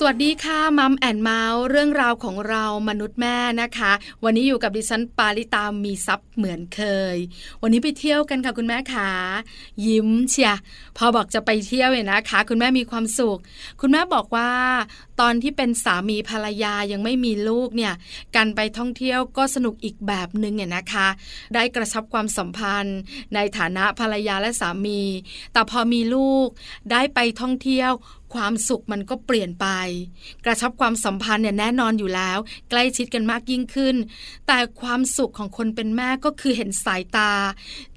สวัสดีค่ะ Mom and Mouth เรื่องราวของเรามนุษย์แม่นะคะ วันนี้อยู่กับดิฉันปาริตามีซับเหมือนเคย วันนี้ไปเที่ยวกันค่ะคุณแม่ขายิ้มเชียพอบอกจะไปเที่ยวเนี่ยนะคะ คุณแม่มีความสุข คุณแม่บอกว่า ตอนที่เป็นสามีภรรยายังไม่มีลูกเนี่ยการไปท่องเที่ยวก็สนุกอีกแบบหนึ่งเนี่ยนะคะ ได้กระชับความสัมพันธ์ ในฐานะภรรยาและสามี แต่พอมีลูกได้ไปท่องเที่ยว ความสุขมันก็เปลี่ยนไป กระชับความสัมพันธ์เนี่ยแน่นอนอยู่แล้ว ใกล้ชิดกันมากยิ่งขึ้น แต่ความสุขของคนเป็นแม่ก็คือเห็นสายตา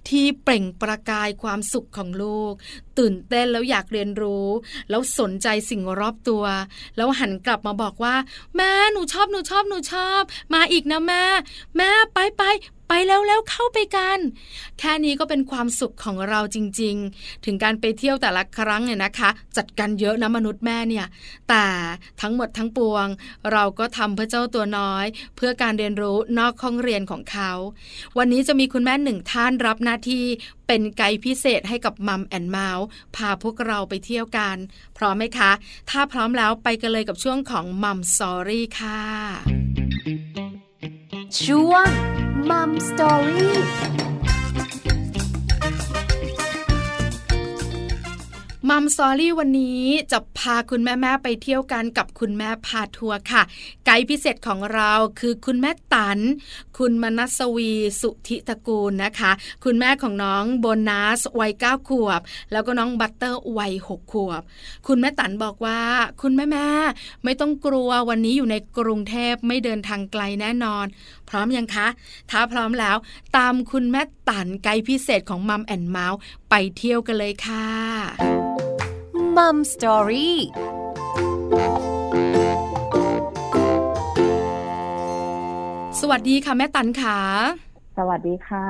ที่เปล่งประกายความสุขของลูก ตื่นเต้นแล้วอยากเรียนรู้ แล้วสนใจสิ่งรอบตัว แล้วหันกลับมาบอกว่า แม่หนูชอบหนูชอบหนูชอบ มาอีกนะแม่แม่ไปไปไปแล้วแล้วเข้าไปกัน แค่นี้ก็เป็นความสุขของเราจริง ๆ ถึงการไปเที่ยวแต่ละครั้งเนี่ยนะคะ จัดการเยอะนะมนุษย์แม่เนี่ย แต่ทั้งหมดทั้งปวง เราก็ทำเพื่อเจ้าตัวน้อย เพื่อการเรียนรู้นอกห้องเรียนของเขา วันนี้จะมีคุณแม่หนึ่งท่านรับหน้าที่เป็นไกด์พิเศษให้กับมัมแอนเมาส์พาพวกเราไปเที่ยวกัน พร้อมไหมคะ ถ้าพร้อมแล้วไปกันเลยกับช่วงของ Mom Story ค่ะ ช่วง Mom Story Mom Story วันนี้จะพาคุณแม่แม่ไปเที่ยวกันกับคุณแม่พาทัวร์ค่ะ ไกด์พิเศษของเราคือคุณแม่ตัน คุณมนัสวีสุธิตะกูลนะคะ คุณแม่ของน้องโบนัสวัยเก้าขวบ แล้วก็น้องบัตเตอร์วัยหกขวบ คุณแม่ตันบอกว่า คุณแม่แม่ไม่ต้องกลัววันนี้อยู่ในกรุงเทพไม่เดินทางไกลแน่นอน พร้อมยังคะ ถ้าพร้อมแล้ว ตามคุณแม่ตันไกด์พิเศษของ Mom and Mouth ไปเที่ยวกันเลยค่ะ Mom Story สวัสดีค่ะแม่ตันค่ะ สวัสดีค่ะ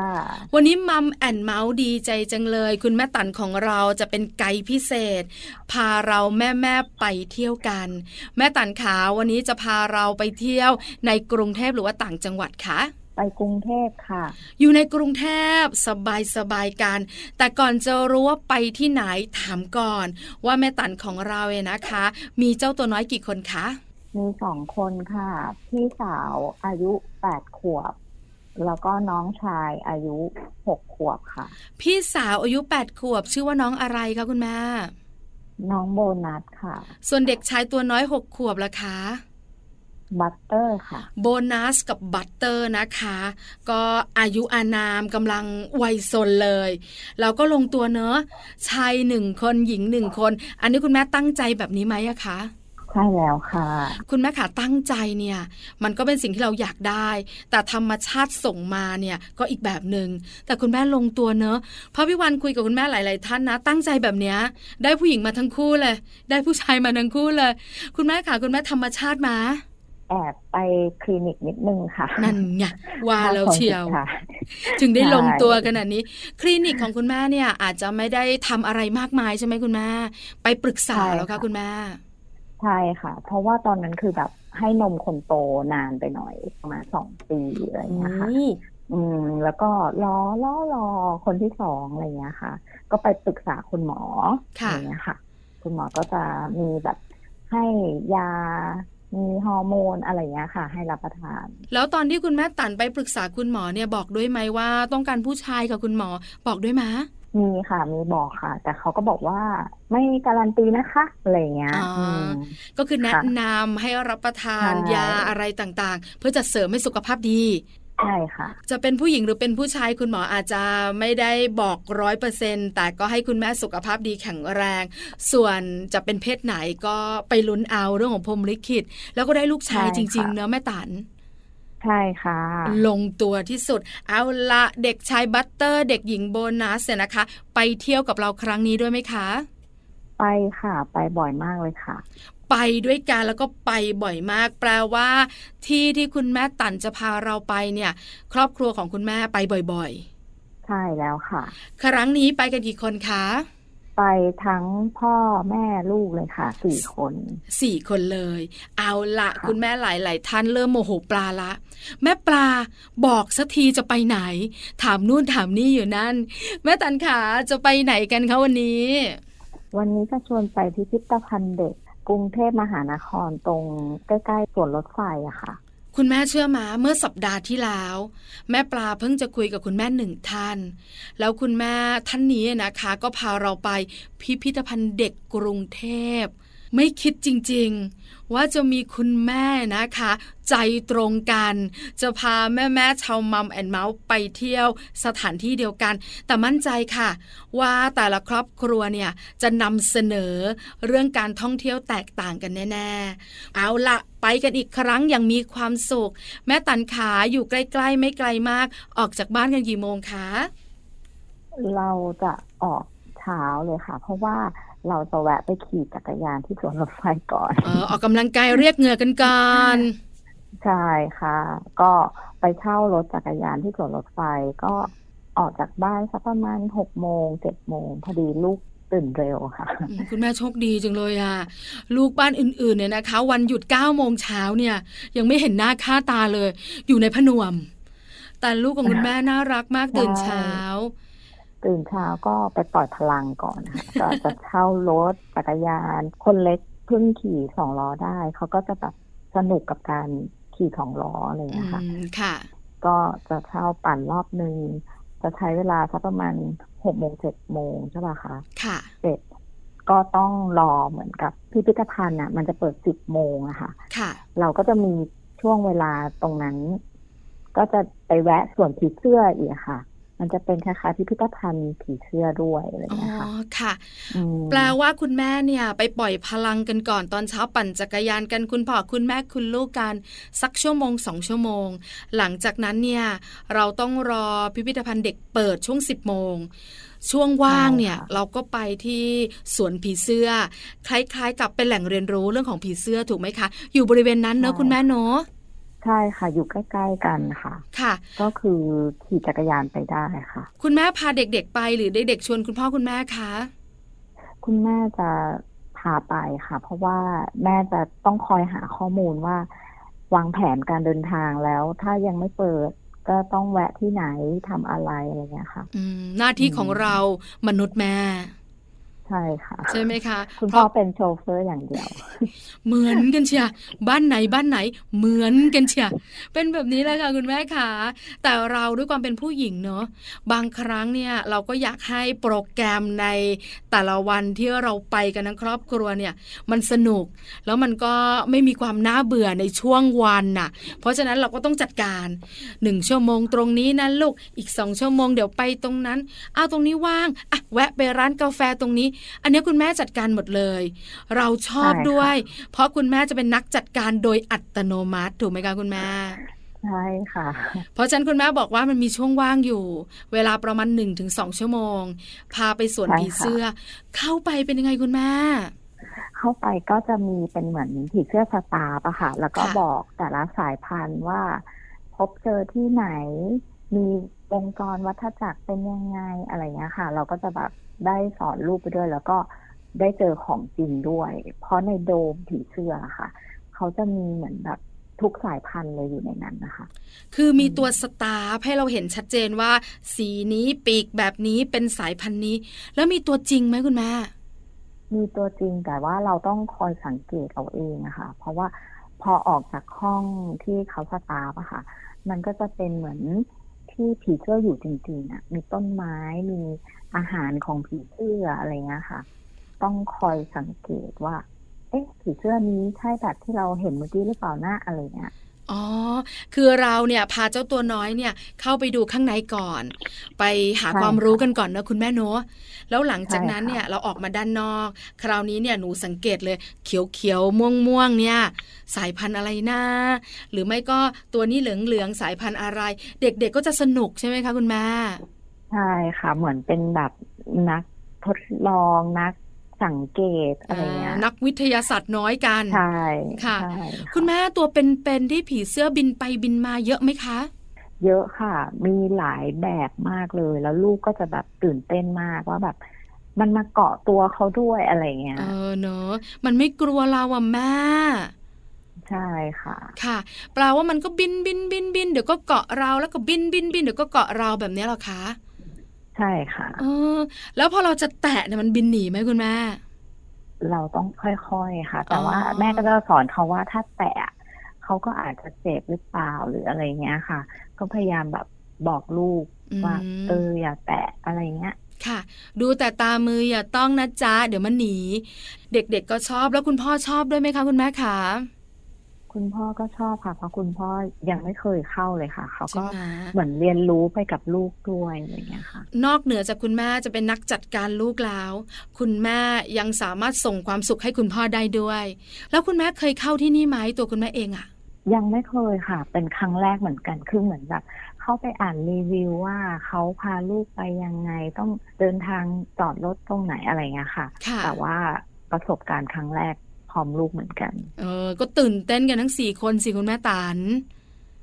วันนี้มัมแอนเมาส์ดีใจจังเลย คุณแม่ตันของเราจะเป็นไกด์พิเศษ พาเราแม่แม่ไปเที่ยวกัน แม่ตันขาวันนี้จะพาเราไปเที่ยวในกรุงเทพหรือว่าต่างจังหวัดคะไปกรุงเทพค่ะ อยู่ในกรุงเทพสบายสบายกัน แต่ก่อนจะรู้ว่าไปที่ไหนถามก่อน ว่าแม่ตันของเราเองนะคะ มีเจ้าตัวน้อยกี่คนคะมีสองคนค่ะ พี่สาวอายุแปดขวบ แล้วก็น้องชายอายุหกขวบค่ะ พี่สาวอายุแปดขวบ ชื่อว่าน้องอะไรคะคุณแม่น้องโบนัสค่ะ ส่วนเด็กชายตัวน้อยหกขวบล่ะคะบัตเตอร์ค่ะ โบนัสกับบัตเตอร์นะคะ ก็อายุอานามกำลังวัยซนเลยเราก็ลงตัวเนอะชายหนึ่งคนหญิงหนึ่งคน อันนี้คุณแม่ตั้งใจแบบนี้ไหมอะคะ ใช่แล้วค่ะ คุณแม่ขาตั้งใจเนี่ย มันก็เป็นสิ่งที่เราอยากได้ แต่ธรรมชาติส่งมาเนี่ยก็อีกแบบหนึง่งแต่คุณแม่ลงตัวเนอะเพราะพี่วันคุยกับคุณแม่หลาย ๆ ท่านนะ ตั้งใจแบบเนี้ย ได้ผู้หญิงมาทั้งคู่เลย ได้ผู้ชายมาทั้งคู่เลย คุณแม่ขาคุณแม่ธรรมชาติมาแอบไปคลินิกนิดนึงค่ะ นั่นไงว่าแล้วเชียว จึงได้ลงตัวขนาดนี้ คลินิกของคุณแม่เนี่ย อาจจะไม่ได้ทำอะไรมากมายใช่ไหมคุณแม่ไปปรึกษาแล้วค่ะคุณแม่ ใช่ค่ะ เพราะว่าตอนนั้นคือแบบให้นมคนโตนานไปหน่อยประมาณสองปีอะไรเงี้ยค่ะอืม แล้วก็รอรอรอคนที่สองอะไรเงี้ยค่ะ ก็ไปปรึกษาคุณหมออย่างเงี้ยค่ะ คุณหมอก็จะมีแบบให้ยา มีฮอร์โมนอะไรเงี้ยค่ะ ให้รับประทาน แล้วตอนที่คุณแม่ตันไปปรึกษาคุณหมอเนี่ยบอกด้วยไหมว่า ต้องการผู้ชายกับคุณหมอบอกด้วยไหม มีค่ะมีบอกค่ะ แต่เขาก็บอกว่าไม่การันตีนะคะอะไรเงี้ยก็คือแนะนำให้รับประทานยาอะไรต่างๆ เพื่อจะเสริมให้สุขภาพดีใช่ค่ะ จะเป็นผู้หญิงหรือเป็นผู้ชายคุณหมออาจจะไม่ได้บอกร้อยเปอร์เซ็นแต่ก็ให้คุณแม่สุขภาพดีแข็งแรง ส่วนจะเป็นเพศไหนก็ไปลุ้นเอาเรื่องของพรมลิขิต แล้วก็ได้ลูกชายจริงๆเนอะแม่ตัน ใช่ค่ะ ลงตัวที่สุด เอาละเด็กชายบัตเตอร์ เด็กหญิงโบนัสเนี่ยนะคะ ไปเที่ยวกับเราครั้งนี้ด้วยไหมคะ ไปค่ะ ไปบ่อยมากเลยค่ะ ไปด้วยกันแล้วก็ไปบ่อยมาก แปลว่า ที่ที่คุณแม่ตันจะพาเราไปเนี่ย ครอบครัวของคุณแม่ไปบ่อยๆ ใช่แล้วค่ะ ครั้งนี้ไปกันกี่คนคะ ไปไปทั้งพ่อแม่ลูกเลยค่ะสี่คนสี่คนเลย เอาละค่ะคุณแม่หลายๆท่านเริ่มโมโหปลาละ แม่ปลาบอกสักทีจะไปไหน ถามนู่นถามนี่อยู่นั่น แม่ตันขาจะไปไหนกันคะวันนี้ วันนี้จะชวนไปพิพิธภัณฑ์เด็กกรุงเทพมหานครตรงใกล้ๆสวนรถไฟอะค่ะ คุณแม่เชื่อมาเมื่อสัปดาห์ที่แล้ว แม่ปลาเพิ่งจะคุยกับคุณแม่หนึ่งท่าน แล้วคุณแม่ท่านนี้นะคะ ก็พาเราไปพิพิธภัณฑ์เด็กกรุงเทพ ไม่คิดจริง ๆ ว่าจะมีคุณแม่นะคะ ใจตรงกัน จะพาแม่แม่ชาวมัมแอนเมาส์ไปเที่ยวสถานที่เดียวกัน แต่มั่นใจค่ะ ว่าแต่ละครอบครัวเนี่ยจะนำเสนอเรื่องการท่องเที่ยวแตกต่างกันแน่ ๆ เอาละไปกันอีกครั้งอย่างมีความสุข แม่ตันขาอยู่ใกล้ ๆ ไม่ไกลมาก ออกจากบ้านกันกี่โมงคะเราจะออกเช้าเลยค่ะ เพราะว่า เราจะแวะไปขี่จักรยานที่สวนรถไฟก่อนเออออกกำลังกายเรียกเหงื่อกันก่อนใช่ค่ะ ก็ไปเช่ารถจักรยานที่สวนรถไฟก็ออกจากบ้านสักประมาณหกโมงเจ็ดโมงพอดีลูกตื่นเร็วค่ะอืมคุณแม่โชคดีจังเลยอะลูกบ้านอื่นๆเนี่ยนะคะ วันหยุด9ก้าโมงเช้าเนี่ย ยังไม่เห็นหน้าค่าตาเลย อยู่ในผนวม แต่ลูกของคุณแม่น่ารักมากตื่นเช้า ตื่นเช้าก็ไปปล่อยพลังก่อนนะคะก็จะเช่ารถจักรยาน คนเล็กเพิ่งขี่สองล้อได้ เขาก็จะแบบสนุกกับการขี่สองล้ออะไรอย่างอืเงี้ยค่ะมค่ะ ก็จะเช่าปั่นรอบหนึ่งจะใช้เวลาสักประมาณหกโมงเจ็ดโมงใช่ป่ะคะค่ะเสร็จก็ต้องรอเหมือนกับพิพิธภัณฑ์อะ มันจะเปิดสิบโมงอะค่ะ ค่ะ เราก็จะมีช่วงเวลาตรงนั้น ก็จะไปแวะส่วนผีเสื้ออีกอะค่ะ มันจะเป็นคล้ายๆพิพิธภัณฑ์ผีเสื้อด้วยอะไรอย่างอ๋อเงี้ยค่ะค่ะมแปลว่าคุณแม่เนี่ย ไปปล่อยพลังกันก่อนตอนเช้าปั่นจักรยานกันคุณพ่อคุณแม่คุณลูกกันสักชั่วโมงสองชั่วโมง หลังจากนั้นเนี่ย เราต้องรอพิพิธภัณฑ์เด็กเปิดช่วง10โมงช่วงว่างเนี่ยเราก็ไปที่สวนผีเสื้อ คล้ายๆ กับเป็นแหล่งเรียนรู้เรื่องของผีเสื้อถูกไหมคะ อยู่บริเวณนั้นเนอะคุณแม่เนอะ ใช่ค่ะ อยู่ใกล้ ๆ กันค่ะ ค่ะ ก็คือขี่จักรยานไปได้ค่ะ คุณแม่พาเด็กๆไปหรือเด็กๆชวนคุณพ่อคุณแม่คะคุณแม่จะพาไปค่ะ เพราะว่าแม่จะต้องคอยหาข้อมูลว่า วางแผนการเดินทางแล้ว ถ้ายังไม่เปิดก็ต้องแวะที่ไหนทำอะไรอะไรเงี้ยค่ะอืมหน้าที่ของอืมเรามนุษย์แม่ ใช่ค่ะ ใช่ไหมคะ คุณเพพ่อราะเป็นโชเฟอร์อย่างเดียว เหมือนกันเชียบ้านไหนบ้านไหน เหมือนกันเชียเป็นแบบนี้แหละค่ะคุณแม่ค่ะ แต่เราด้วยความเป็นผู้หญิงเนอะบางครั้งเนี่ยเราก็อยากให้โปรแกรมในแต่ละวันที่เราไปกันทั้งครอบครัวเนี่ยมันสนุก แล้วมันก็ไม่มีความน่าเบื่อในช่วงวันน่ะ เพราะฉะนั้นเราก็ต้องจัดการหนึ่งชั่วโมงตรงนี้นะลูกอีกสองชั่วโมงเดี๋ยวไปตรงนั้นเอาตรงนี้ว่างอะแวะไปร้านกาแฟตรงนี้อันนี้คุณแม่จัดการหมดเลย เราชอบใช่ค่ะด้วย เพราะคุณแม่จะเป็นนักจัดการโดยอัตโนมัติถูกไหมคะคุณแม่ใช่ค่ะ เพราะฉะนั้นคุณแม่บอกว่ามันมีช่วงว่างอยู่ เวลาประมาณ1นถึงสชั่วโมง พาไปสวนใช่ผีค่ะเสื้อ เข้าไปเป็นยังไงคุณแม่เข้าไปก็จะมีเป็นเหมือนผีเสื้อสตาร์ปะค่ะ แล้วก็ค่ะบอกแต่ละสายพันธุ์ว่า พบเจอที่ไหนมี วงจรวัฏจักรเป็นยังไงอะไรเงี้ยค่ะ เราก็จะแบบได้สอนรูปไปด้วย แล้วก็ได้เจอของจริงด้วย เพราะในโดมผีเสื้อค่ะ เขาจะมีเหมือนแบบทุกสายพันธุ์เลยอยู่ในนั้นนะคะ คือมีอืมตัวสตาร์ฟให้เราเห็นชัดเจนว่า สีนี้ปีกแบบนี้เป็นสายพันธุ์นี้ แล้วมีตัวจริงไหมคุณแม่ มีตัวจริงแต่ว่าเราต้องคอยสังเกตเอาเองอะค่ะเพราะว่าพอออกจากห้องที่เขาสตาร์ฟอะค่ะ มันก็จะเป็นเหมือน ที่ผีเสื้ออยู่จริงๆอะมีต้นไม้มีอาหารของผีเสื้ออะไรเงี้ยค่ะ ต้องคอยสังเกตว่า เอ๊ะผีเสื้อนี้ใช่แบบที่เราเห็นเมื่อกี้หรือเปล่าหน้าอะไรเงี้ย อ๋อ คือเราเนี่ยพาเจ้าตัวน้อยเนี่ยเข้าไปดูข้างในก่อน ไปหาใช่ความรู้ค่ะกันก่อนนะคุณแม่เนอะแล้วหลังจากนั้นใช่ค่ะเนี่ยเราออกมาด้านนอก คราวนี้เนี่ยหนูสังเกตเลยเขียวเขียวม่วงม่วงๆเนี่ย สายพันธุ์อะไรนะ หรือไม่ก็ตัวนี้เหลืองเหลืองๆสายพันธุ์อะไร เด็กๆก็จะสนุกใช่ไหมคะคุณแม่ใช่ค่ะเหมือนเป็นแบบนักทดลองนัก สังเกตอะไรเงี้ยนักวิทยาศาสตร์น้อยกันใช่ค่ะใช่คุณแม่ตัวเป็นๆที่ผีเสื้อบินไปบินมาเยอะไหมคะเยอะค่ะ มีหลายแบบมากเลย แล้วลูกก็จะแบบตื่นเต้นมากว่าแบบ มันมาเกาะตัวเขาด้วยอะไรเงี้ย เออเนอะมันไม่กลัวเราอะแม่ ใช่ค่ะ ค่ะ แปลว่ามันก็บินบินบินบินเดี๋ยวก็เกาะเราแล้วก็บินบินบินเดี๋ยวก็เกาะเราแบบนี้หรอคะใช่ค่ะเออแล้วพอเราจะแตะเนี่ยมันบินหนีไหมคุณแม่ เราต้องค่อยๆค่ะ แต่ว่าอ๋อแม่ก็จะสอนเขาว่าถ้าแตะเขาก็อาจจะเจ็บหรือเปล่าหรืออะไรเงี้ยค่ะ ก็พยายามแบบบอกลูกว่ามเอออย่าแตะอะไรเงี้ย ค่ะ ดูแต่ตามืออย่าต้องนะจ๊ะเดี๋ยวมันหนี เด็กๆก็ชอบแล้วคุณพ่อชอบด้วยไหมคะคุณแม่คะ คุณพ่อก็ชอบค่ะ เพราะคุณพ่อยังไม่เคยเข้าเลยค่ะ เขาใช่ก็ไหมเหมือนเรียนรู้ไปกับลูกด้วยอะไรเงี้ยค่ะ นอกเหนือจากคุณแม่จะเป็นนักจัดการลูกแล้ว คุณแม่ยังสามารถส่งความสุขให้คุณพ่อได้ด้วย แล้วคุณแม่เคยเข้าที่นี่ไหมตัวคุณแม่เองอะยังไม่เคยค่ะ เป็นครั้งแรกเหมือนกันคือเหมือนแบบเข้าไปอ่านรีวิวว่าเขาพาลูกไปยังไงต้องเดินทางจอดรถตรงไหนอะไรเงี้ยค่ะค่ะแต่ว่าประสบการณ์ครั้งแรก พร้อมลูกเหมือนกัน เออ ก็ตื่นเต้นกันทั้งสี่คนสิคุณแม่ตาน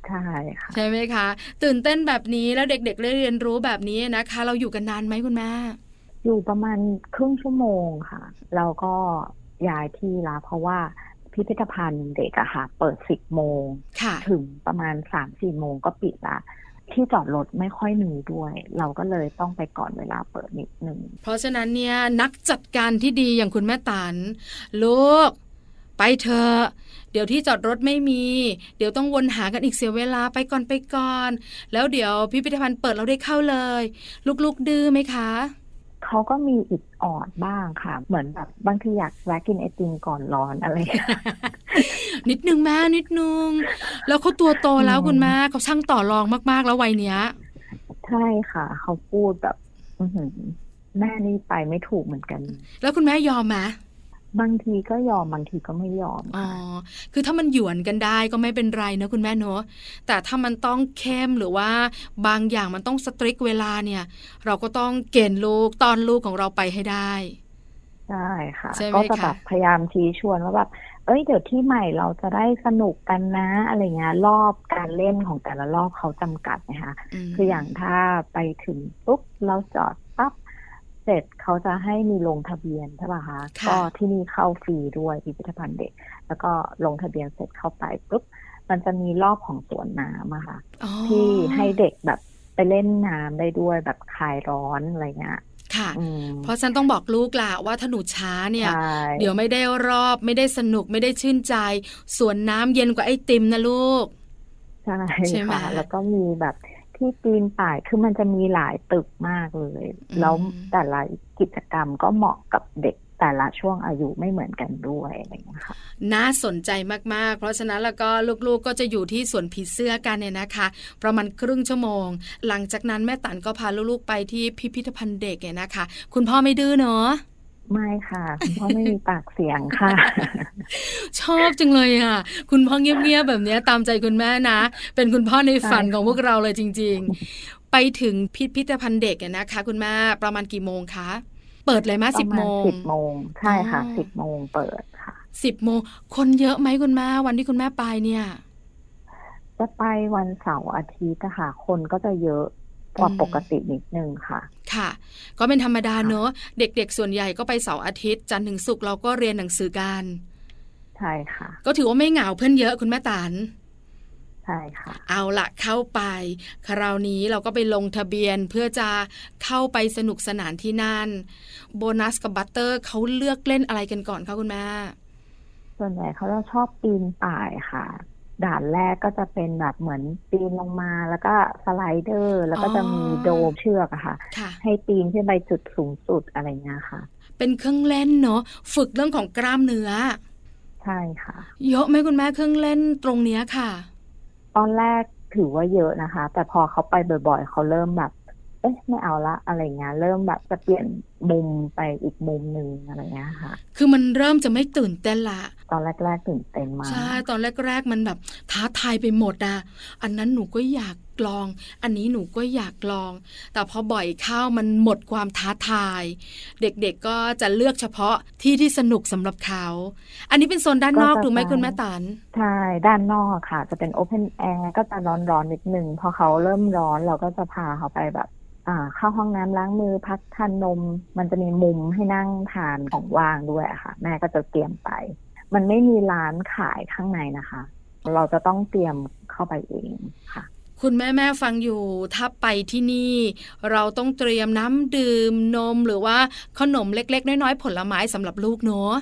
ใช่ค่ะใช่ไหมคะ ตื่นเต้นแบบนี้แล้วเด็กๆได้เรียนรู้แบบนี้นะคะ เราอยู่กันนานไหมคุณแม่ อยู่ประมาณครึ่งชั่วโมงค่ะ เราก็ย้ายที่ละเพราะว่าพิพิธภัณฑ์เด็กอะค่ะ เปิดสิบโมงค่ะถึงประมาณสามสี่โมงก็ปิดละ ที่จอดรถไม่ค่อยมีด้วย เราก็เลยต้องไปก่อนเวลาเปิดนิดนึง เพราะฉะนั้นเนี่ยนักจัดการที่ดีอย่างคุณแม่ตานลูก ไปเถอะเดี๋ยวที่จอดรถไม่มี เดี๋ยวต้องวนหากันอีกเสียเวลาไปก่อนไปก่อน แล้วเดี๋ยวพิพิธภัณฑ์เปิดเราได้เข้าเลย ลูกๆดื้อไหมคะ เขาก็มีอิดออดบ้างค่ะ เหมือนแบบบางทีอยากแวะกินไอติมก่อนร้อนอะไรอย่างเงี้ยนิดนึงแม่นิดนึง แล้วเขาตัวโตแล้วอืมคุณแม่เขาช่างต่อรองมาก ๆ แล้ววัยเนี้ย ใช่ค่ะ เขาพูดแบบอือหือแม่นี่ไปไม่ถูกเหมือนกัน แล้วคุณแม่ยอมไหม บางทีก็ยอมบางทีก็ไม่ยอมอ๋อค่ะคือถ้ามันหยวนกันได้ก็ไม่เป็นไรนะคุณแม่เนอะแต่ถ้ามันต้องเข้มหรือว่าบางอย่างมันต้องสตริกเวลาเนี่ย เราก็ต้องเกณฑ์ลูกตอนลูกของเราไปให้ได้ใช่ค่ะใช่ไหมก็จะคะแบบพยายามชี้ชวนว่าแบบเอ้ยเดี๋ยวที่ใหม่เราจะได้สนุกกันนะอะไรเงี้ยรอบการเล่นของแต่ละรอบเขาจำกัดนะคะมคืออย่างถ้าไปถึงปุ๊บเราจอดปั๊บ เสร็จเขาจะให้มีลงทะเบียนใช่ป่ะคะค่ะก็ที่นี่เข้าฟรีด้วยพิพิธภัณฑ์เด็ก แล้วก็ลงทะเบียนเสร็จเข้าไปปุ๊บมันจะมีรอบของสวนน้ำอะค่ะอ๋อที่ให้เด็กแบบไปเล่นน้ำได้ด้วยแบบคลายร้อนอะไรเงี้ยค่ะอืมเพราะฉันต้องบอกลูกล่ะว่าถ้าหนูช้าเนี่ยใช่เดี๋ยวไม่ได้รอบไม่ได้สนุกไม่ได้ชื่นใจสวนน้ำเย็นกว่าไอติมนะลูก ใช่ใช่ไหมค่ะแล้วก็มีแบบ ที่ปีนป่ายคือมันจะมีหลายตึกมากเลยอืมแล้วแต่ละกิจกรรมก็เหมาะกับเด็กแต่ละช่วงอายุไม่เหมือนกันด้วยอะไรอย่างเงี้ยค่ะน่าสนใจมากๆ เพราะฉะนั้นแล้วก็ลูกๆก็จะอยู่ที่สวนผีเสื้อกันเนี่ยนะคะ ประมาณครึ่งชั่วโมง หลังจากนั้นแม่ตันก็พาลูกๆไปที่พิพิธภัณฑ์เด็กเนี่ยนะคะ คุณพ่อไม่ดื้อเนาะ ไม่ค่ะ คุณพ่อไม่มีปากเสียงค่ะ ชอบจังเลยอะ คุณพ่อเงียบๆแบบเนี้ยตามใจคุณแม่นะ เป็นคุณพ่อในฝันใช่ค่ะของพวกเราเลยจริง ๆ ไปถึงพิพิธภัณฑ์เด็กเนี่ยนะคะ คุณแม่ประมาณกี่โมงคะเปิดเลยไหมปสิบระมาโมณงสิบโมงใช่ค่ะอ๋อสิบโมงเปิดค่ะสิบโมงคนเยอะไหมคุณแม่วันที่คุณแม่ไปเนี่ย จะไปวันเสาร์อาทิตย์นะคะคนก็จะเยอะกว่าอืมปกตินิดนึงค่ะ ค่ะ ก็เป็นธรรมดาค่ะเนอะเด็กๆ ส่วนใหญ่ก็ไปเสาร์อาทิตย์ จันทร์ถึงศุกร์เราก็เรียนหนังสือกันใช่ค่ะ ก็ถือว่าไม่เหงาเพื่อนเยอะคุณแม่ตานใช่ค่ะ เอาละเข้าไป คราวนี้เราก็ไปลงทะเบียนเพื่อจะเข้าไปสนุกสนานที่นั่น โบนัสกับบัตเตอร์เขาเลือกเล่นอะไรกันก่อนคะคุณแม่ส่วนใหญ่เขาจะชอบปีนป่ายค่ะ ด่านแรกก็จะเป็นแบบเหมือนปีนลงมาแล้วก็สไลเดอร์ แล้วก็จะมีโดมเชือกอะค่ะค่ะให้ปีนขึ้นไปจุดสูงสุดอะไรเงี้ยค่ะ เป็นเครื่องเล่นเนอะฝึกเรื่องของกล้ามเนื้อ ใช่ค่ะ เยอะไหมคุณแม่เครื่องเล่นตรงเนี้ยค่ะ ตอนแรกถือว่าเยอะนะคะ แต่พอเขาไปบ่อยๆ เขาเริ่มแบบเอ๊ะไม่เอาละอะไรเงี้ยเริ่มแบบจะเปลี่ยน มุมไปอีกมุมหนึ่งอะไรเงี้ยค่ะ คือมันเริ่มจะไม่ตื่นเต้นละ ตอนแรก ๆ ตื่นเต้นมาก ใช่ ตอนแรก ๆ มันแบบท้าทายไปหมดอะอันนั้นหนูก็อยากลอง อันนี้หนูก็อยากลอง แต่พอบ่อยเข้ามันหมดความท้าทาย เด็กๆก็จะเลือกเฉพาะที่ที่สนุกสำหรับเขา อันนี้เป็นโซนด้านนอกถูกไหมคุณแม่ตันใช่ ด้านนอกค่ะ จะเป็นโอเพนแอร์ก็จะร้อนๆนิดนึง พอเขาเริ่มร้อนเราก็จะพาเขาไปแบบอ่า เข้าห้องน้ำล้างมือพักทานนม มันจะมีมุมให้นั่งทานของว่างด้วยอะค่ะ แม่ก็จะเตรียมไป มันไม่มีร้านขายข้างในนะคะ เราจะต้องเตรียมเข้าไปเองค่ะคุณแม่แม่ฟังอยู่ถ้าไปที่นี่ เราต้องเตรียมน้ำดื่มนมหรือว่าขนมเล็ก ๆ น้อยๆผลไม้สำหรับลูกเนาะ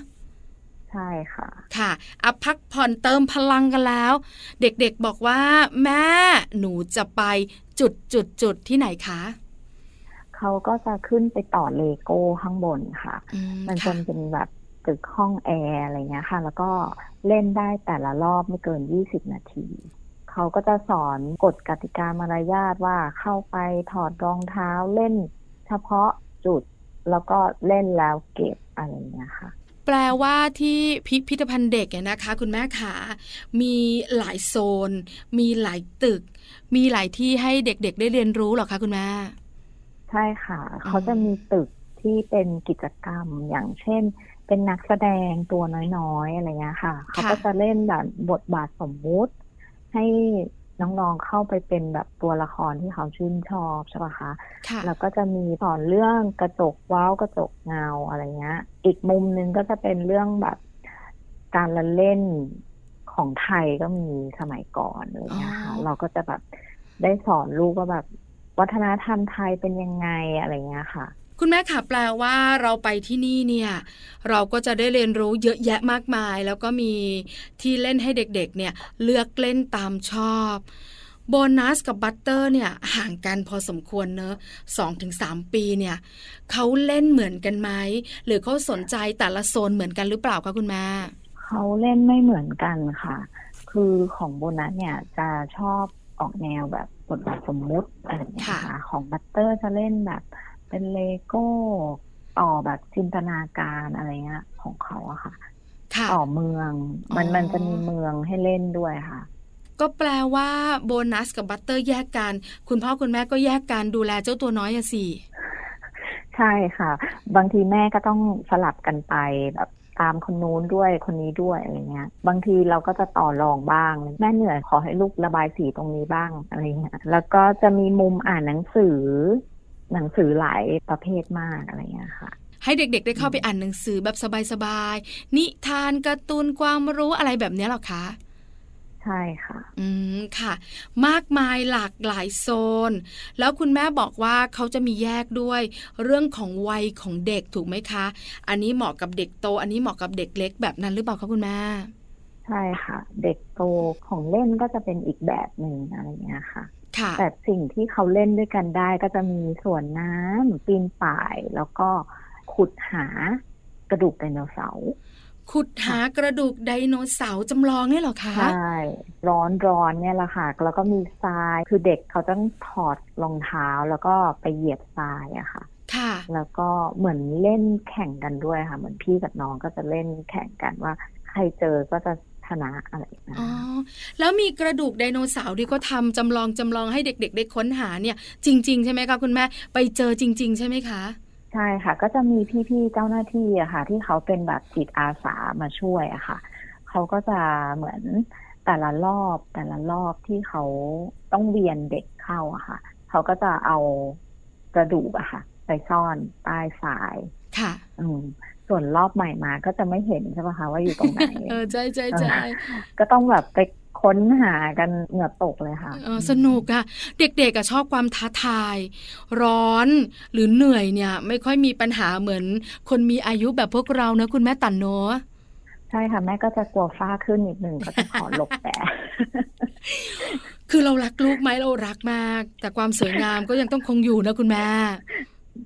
ใช่ค่ะ ค่ะอัพักผ่อนเติมพลังกันแล้ว เด็กๆบอกว่า แม่หนูจะไปจุดจุดจุดที่ไหนคะ เขาก็จะขึ้นไปต่อเลโก้ข้างบนค่ะอืมันจะค่ะเป็นแบบตึกห้องแอร์อะไรเงี้ยค่ะ แล้วก็เล่นได้แต่ละรอบไม่เกิน20นาที เขาก็จะสอนกฎกติกามารยาทว่าเข้าไปถอดรองเท้าเล่นเฉพาะจุดแล้วก็เล่นแล้วเก็บอะไรเงี้ยค่ะแปลว่าที่พิพิธภัณฑ์เด็กเนี่ยนะคะ คุณแม่ขามีหลายโซน มีหลายตึก มีหลายที่ให้เด็กๆ ได้เรียนรู้เหรอคะคุณแม่ ใช่ค่ะ เขาจะมีตึกที่เป็นกิจกรรมอย่างเช่น เป็นนักแสดงตัวน้อยๆอะไรเงี้ยค่ะ เขาก็จะเล่นแบบบทบาทสมมุติ ให้น้องๆเข้าไปเป็นแบบตัวละครที่เขาชื่นชอบใช่ปะคะค่ะแล้วก็จะมีสอนเรื่องกระจกเว้าวกระจกเงาอะไรเงี้ย อีกมุมหนึงก็จะเป็นเรื่องแบบการละเล่นของไทยก็มีสมัยก่อนอะไรเงี้ยค่ะอ๋อเราก็จะแบบได้สอนลูกว่าแบบ วัฒนธรรมไทยเป็นยังไงอะไรเงี้ยค่ะ คุณแม่ค่ะแปลว่าเราไปที่นี่เนี่ย เราก็จะได้เรียนรู้เยอะแยะมากมาย แล้วก็มีที่เล่นให้เด็กๆ เนี่ย เลือกเล่นตามชอบโบนัสกับบัตเตอร์เนี่ยห่างกันพอสมควรเนอะสองถึงสามปีเนี่ยเขาเล่นเหมือนกันไหมหรือเขาสนใจแต่ละโซนเหมือนกันหรือเปล่าคะคุณแม่เขาเล่นไม่เหมือนกันค่ะ คือของโบนัสเนี่ยจะชอบออกแนวแบบ บทบาทสมมุติอะไรอย่างเงี้ยค่ะค่ะของบัตเตอร์จะเล่นแบบ เป็นเลโก้ต่อแบบจินตนาการอะไรเงี้ยของเขาอะค่ะค่ะต่อเมือง มันอ๋อมันจะมีเมืองให้เล่นด้วยค่ะ ก็แปลว่าโบนัสกับบัตเตอร์แยกกัน คุณพ่อคุณแม่ก็แยกกันดูแลเจ้าตัวน้อยอะสิใช่ค่ะ บางทีแม่ก็ต้องสลับกันไปแบบ ตามคนนู้นด้วยคนนี้ด้วยอะไรเงี้ย บางทีเราก็จะต่อรองบ้าง แม่เหนื่อยขอให้ลูกระบายสีตรงนี้บ้างอะไรเงี้ยแล้วก็จะมีมุมอ่านหนังสือ หนังสือหลายประเภทมากอะไรเงี้ยค่ะให้เด็กๆ ได้เข้าไปอ่านหนังสือแบบสบายๆ นิทานการ์ตูนความรู้อะไรแบบนี้หรอคะ ใช่ค่ะ อืมค่ะ มากมายหลากหลายโซน แล้วคุณแม่บอกว่าเขาจะมีแยกด้วย เรื่องของวัยของเด็กถูกไหมคะ อันนี้เหมาะกับเด็กโต อันนี้เหมาะกับเด็กเล็กแบบนั้นหรือเปล่าคะคุณแม่ใช่ค่ะ เด็กโตของเล่นก็จะเป็นอีกแบบหนึ่งอะไรเงี้ยค่ะค่ะแต่สิ่งที่เขาเล่นด้วยกันได้ก็จะมีสวนน้ำปีนป่าย แล้วก็ขุดหากระดูกไดโนเสาร์ ขุดหากระดูกไดโนเสาร์จำลองเนี่ยเหรอคะ ใช่ ร้อนร้อนเนี่ยแหละค่ะ แล้วก็มีทราย คือเด็กเขาต้องถอดรองเท้าแล้วก็ไปเหยียบทรายอะค่ะ ค่ะ แล้วก็เหมือนเล่นแข่งกันด้วยค่ะ เหมือนพี่กับน้องก็จะเล่นแข่งกันว่า ใครเจอก็จะชนะอะไรอย่างเงี้ยอ๋อ แล้วมีกระดูกไดโนเสาร์ที่ก็ทำจำลองจำลองให้เด็กๆได้ค้นหาเนี่ย จริง ๆ ใช่ไหมคะคุณแม่ ไปเจอจริง ๆ ใช่ไหมคะ ใช่ค่ะ ก็จะมีพี่ๆเจ้าหน้าที่อะค่ะ ที่เขาเป็นแบบจิตอาสามาช่วยอะค่ะ เขาก็จะเหมือนแต่ละรอบแต่ละรอบที่เขาต้องเวียนเด็กเข้าอะค่ะ เขาก็จะเอากระดูกอะค่ะ ไปซ่อนใต้ทรายค่ะ อืมส่วนรอบใหม่มาก็จะไม่เห็นใช่ไหมคะว่าอยู่ตรงไหน เออใช่ใช่ใช่ก็ต้องแบบไป ค้นหากันเหงื่อตกเลยค่ะเออสนุกอะเด็กๆอะชอบความท้าทาย ร้อนหรือเหนื่อยเนี่ย ไม่ค่อยมีปัญหาเหมือน คนมีอายุแบบพวกเรานะคุณแม่ตันเนอะใช่ค่ะ แม่ก็จะกลัวฟ้าขึ้นนิดนึงก็จะขอหลบแต่ คือเรารักลูกไหมเรารักมาก แต่ความสวยงามก็ยังต้องคงอยู่นะคุณแม่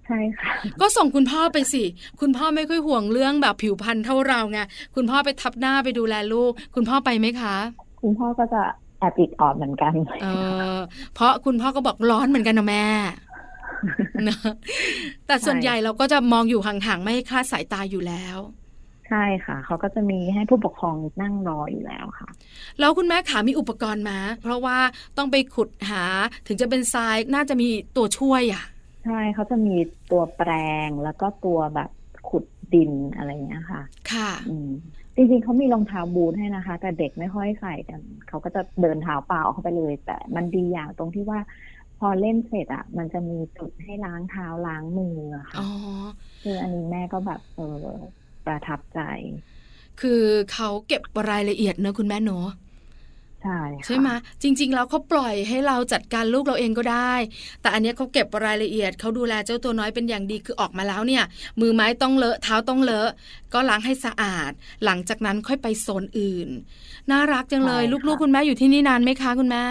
ใช่ค่ะก็ส่งคุณพ่อไปสิ คุณพ่อไม่ค่อยห่วงเรื่องแบบผิวพรรณเท่าเราไงคุณพ่อไปทับหน้าไปดูแลลูก คุณพ่อไปไหมคะ คุณพ่อก็จะแอบอิดออดเหมือนกันเออเพราะคุณพ่อก็บอกร้อนเหมือนกันนะแม่นะแต่ส่วนใหญ่เราก็จะมองอยู่ห่างๆไม่ให้คลาดสายตาอยู่แล้ว ใช่ค่ะ เขาก็จะมีให้ผู้ปกครองนั่งรออยู่แล้วค่ะ แล้วคุณแม่ขามีอุปกรณ์มา เพราะว่าต้องไปขุดหาถึงจะเป็นทรายน่าจะมีตัวช่วยอะ ใช่เขาจะมีตัวแปรงแล้วก็ตัวแบบขุดดินอะไรอย่างเงี้ยค่ะ ค่ะอืม จริงๆเขามีรองเท้าบูทให้นะคะ แต่เด็กไม่ค่อยใส่กันเขาก็จะเดินเท้าเปล่าเข้าไปเลย แต่มันดีอย่างตรงที่ว่า พอเล่นเสร็จอะ มันจะมีจุดให้ล้างเท้าล้างมืออะค่ะอ๋อคืออันนี้แม่ก็แบบเออประทับใจ คือเขาเก็บรายละเอียดเนอะคุณแม่เนอะ ใช่ค่ะใช่ไหมจริง ๆ แล้วเขาปล่อยให้เราจัดการลูกเราเองก็ได้ แต่อันเนี้ยเขาเก็บรายละเอียดเขาดูแลเจ้าตัวน้อยเป็นอย่างดีคือออกมาแล้วเนี่ย มือไม้ต้องเลอะเท้าต้องเลอะ ก็ล้างให้สะอาด หลังจากนั้นค่อยไปโซนอื่น น่ารักจังเลยลูกๆ คุณแม่อยู่ที่นี่นานไหมคะคุณแม่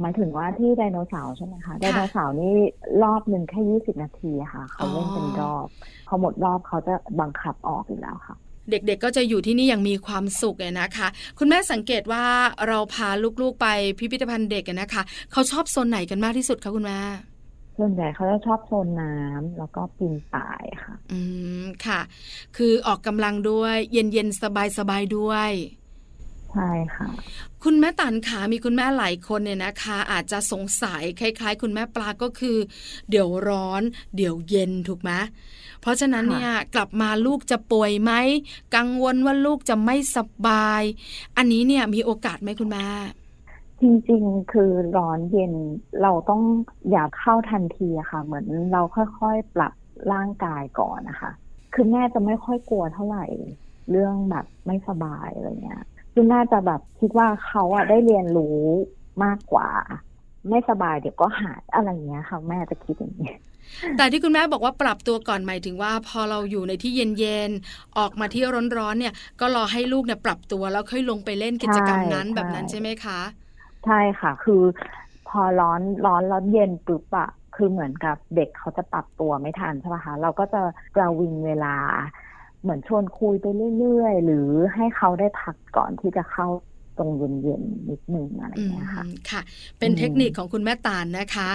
หมายถึงว่าที่ไดโนเสาร์ใช่ไหมคะไดโนเสาร์นี่รอบหนึ่งแค่ยี่สิบนาทีอะค่ะ เขาเล่นเป็นรอบพอหมดรอบเขาจะบังคับออกอยู่แล้วค่ะ เด็กๆก็จะอยู่ที่นี่อย่างมีความสุขเลยนะคะ คุณแม่สังเกตว่าเราพาลูกๆไปพิพิธภัณฑ์เด็กอะนะคะ เขาชอบโซนไหนกันมากที่สุดคะคุณแม่ส่วนใหญ่เขาจะชอบโซนน้ำแล้วก็ปีนป่ายค่ะ อืมค่ะ คือออกกำลังด้วย เย็นๆสบายๆด้วยใช่ค่ะ คุณแม่ตันขามีคุณแม่หลายคนเนี่ยนะคะ อาจจะสงสัยคล้าย ๆ คุณแม่ปลาก็คือ เดี๋ยวร้อน เดี๋ยวเย็นถูกไหม เพราะฉะนั้นเนี่ยกลับมาลูกจะป่วยไหมกังวลว่าลูกจะไม่สบาย อันนี้เนี่ยมีโอกาสไหมคุณแม่จริงๆ คือร้อนเย็นเราต้องอย่าเข้าทันทีอะค่ะ เหมือนเราค่อยๆ ปรับร่างกายก่อนนะคะ คือแม่จะไม่ค่อยกลัวเท่าไหร่ เรื่องแบบไม่สบายอะไรเงี้ยคือแม่จะแบบคิดว่าเขาอะได้เรียนรู้มากกว่า ไม่สบายเดี๋ยวก็หายอะไรเงี้ยค่ะแม่จะคิดอย่างนี้แต่ที่คุณแม่บอกว่าปรับตัวก่อนหมายถึงว่าพอเราอยู่ในที่เย็นๆออกมาที่ร้อนๆเนี่ย ก็รอให้ลูกเนี่ยปรับตัวแล้วค่อยลงไปเล่นกิจกรรมนั้นใช่แบบนั้นใช่ไหมคะ ใช่ค่ะ คือ พอร้อนร้อนแล้วเย็นปุ๊บอะคือเหมือนกับเด็กเขาจะปรับตัวไม่ทันใช่ไหมคะเราก็จะประวิงเวลา เหมือนชวนคุยไปเรื่อยๆ หรือให้เขาได้พักก่อนที่จะเข้า ตรงเย็นๆนิดนึงอะไรออืย่างมเงี้ยค่ะค่ะ เป็นอืมเทคนิคของคุณแม่ตาลนะคะ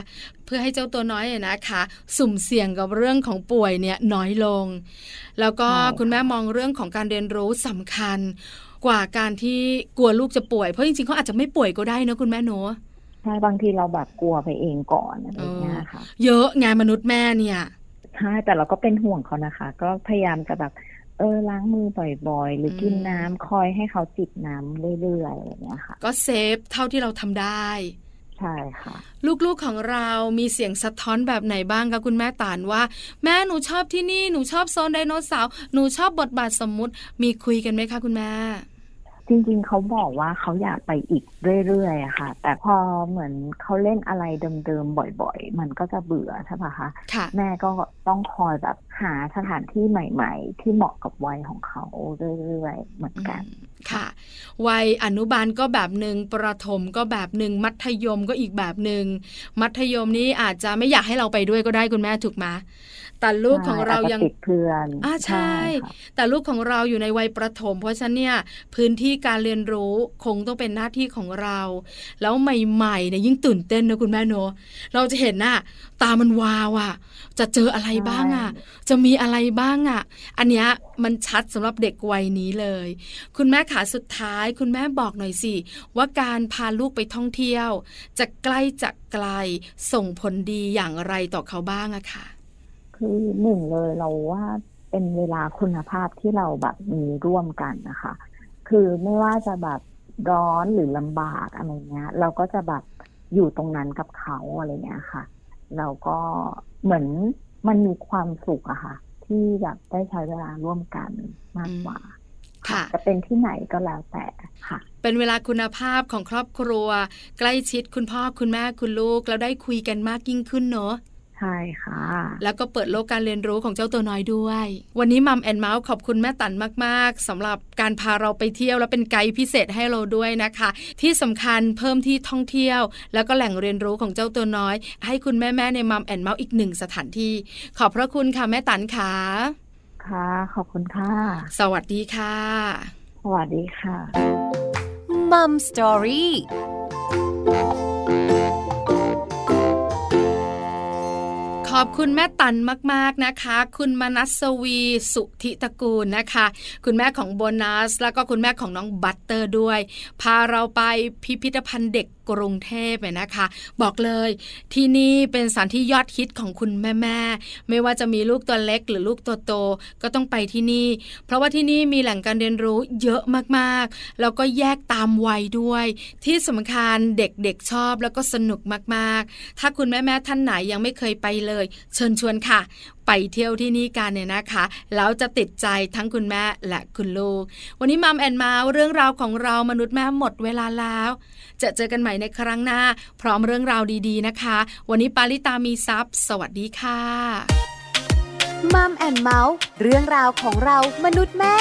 เพื่อให้เจ้าตัวน้อยเนี่ยนะคะ สุ่มเสี่ยงกับเรื่องของป่วยเนี่ยน้อยลง แล้วก็คุณแม่มองเรื่องของการเรียนรู้สำคัญ กว่าการที่กลัวลูกจะป่วยเพราะจริงๆเขาอาจจะไม่ป่วยก็ได้นะคุณแม่เนอะใช่บางทีเราแบบกลัวไปเองก่อนอะไรอย่างเงี้ยค่ะ เยอะงานมนุษย์แม่เนี่ยใช่แต่เราก็เป็นห่วงเขานะคะ ก็พยายามจะแบบ เออล้างมือบ่อยๆ หรือกินอืมน้ำคอยให้เขาจิบน้ำเรื่อยๆอะไรอย่างเงี้ยค่ะ ก็เซฟเท่าที่เราทำได้ ใช่ค่ะ ลูกๆของเรามีเสียงสะท้อนแบบไหนบ้างคะคุณแม่ตานว่า แม่หนูชอบที่นี่หนูชอบโซนไดโนเสาร์หนูชอบบทบาทสมมุติมีคุยกันไหมคะคุณแม่ จริงๆ เขาบอกว่าเขาอยากไปอีกเรื่อยๆอะค่ะ แต่พอเหมือนเขาเล่นอะไรเดิมๆ บ่อยๆ มันก็จะเบื่อใช่ปะคะค่ะแม่ก็ต้องคอยแบบหาสถานที่ใหม่ๆ ที่เหมาะกับวัยของเขาเรื่อยๆ เหมือนกันอืมค่ะ วัยอนุบาลก็แบบหนึ่งประถมก็แบบหนึ่งมัธยมก็อีกแบบหนึ่งมัธยมนี้อาจจะไม่อยากให้เราไปด้วยก็ได้คุณแม่ถูกไหม แต่ลูกของเรายังใช่อจจะติดเพื่อนอ่าใช่ค่ะแต่ลูกของเราอยู่ในวัยประถม เพราะฉะนั้นเนี่ยพื้นที่การเรียนรู้คงต้องเป็นหน้าที่ของเรา แล้วใหม่ๆเนี่ยยิ่งตื่นเต้นนะคุณแม่เนอะเราจะเห็นน่ะตามันวาวอะ จะเจออะไรบ้างอะ จะมีอะไรบ้างอะ อันเนี้ยมันชัดสำหรับเด็กวัยนี้เลย คุณแม่ขาสุดท้าย คุณแม่บอกหน่อยสิ ว่าการพาลูกไปท่องเที่ยว จะใกล้จะไกลส่งผลดีอย่างไรต่อเขาบ้างอะค่ะ คือหนึ่งเลยเราว่าเป็นเวลาคุณภาพที่เราแบบมีร่วมกันนะคะ คือไม่ว่าจะแบบร้อนหรือลำบากอะไรเงี้ย เราก็จะแบบอยู่ตรงนั้นกับเขาอะไรเงี้ยค่ะเราก็เหมือนมันมีความสุขอะค่ะ ที่แบบได้ใช้เวลาร่วมกันมากกว่าค่ะจะเป็นที่ไหนก็แล้วแต่ค่ะ เป็นเวลาคุณภาพของครอบครัว ใกล้ชิดคุณพ่อคุณแม่คุณลูกแล้วได้คุยกันมากยิ่งขึ้นเนอะใช่ค่ะ แล้วก็เปิดโลกการเรียนรู้ของเจ้าตัวน้อยด้วย วันนี้มัมแอนเมาส์ขอบคุณแม่ตันมาก ๆสำหรับการพาเราไปเที่ยวและเป็นไกด์พิเศษให้เราด้วยนะคะ ที่สำคัญเพิ่มที่ท่องเที่ยว แล้วก็แหล่งเรียนรู้ของเจ้าตัวน้อย ให้คุณแม่ๆในมัมแอนเมาส์อีกหนึ่งสถานที่ ขอบพระคุณค่ะแม่ตันค่ะค่ะขอบคุณค่ะ สวัสดีค่ะ สวัสดีค่ะมัมสตอรี่ อบคุณแม่ตันมากๆนะคะ คุณมนัสวีสุธิตะกูลนะคะ คุณแม่ของโบนัส แล้วก็คุณแม่ของน้องบัตเตอร์ด้วย พาเราไปพิพิธภัณฑ์เด็ก กรุงเทพเนี่ยนะคะ บอกเลยที่นี่เป็นสถานที่ยอดฮิตของคุณแม่แม่ไม่ว่าจะมีลูกตัวเล็กหรือลูกตัวโตก็ต้องไปที่นี่ เพราะว่าที่นี่มีแหล่งการเรียนรู้เยอะมากๆ แล้วก็แยกตามวัยด้วย ที่สำคัญเด็กๆชอบแล้วก็สนุกมากๆ ถ้าคุณแม่แม่ท่านไหนยังไม่เคยไปเลย เชิญชวนค่ะไปเที่ยวที่นี่กันเนี่ยนะคะแล้วจะติดใจทั้งคุณแม่และคุณลูก วันนี้ Mom and Mouth เรื่องราวของเรามนุษย์แม่หมดเวลาแล้ว จะเจอกันใหม่ในครั้งหน้า พร้อมเรื่องราวดีๆนะคะ วันนี้ปาริตามีซับสวัสดีค่ะ Mom and Mouth เรื่องราวของเรามนุษย์แม่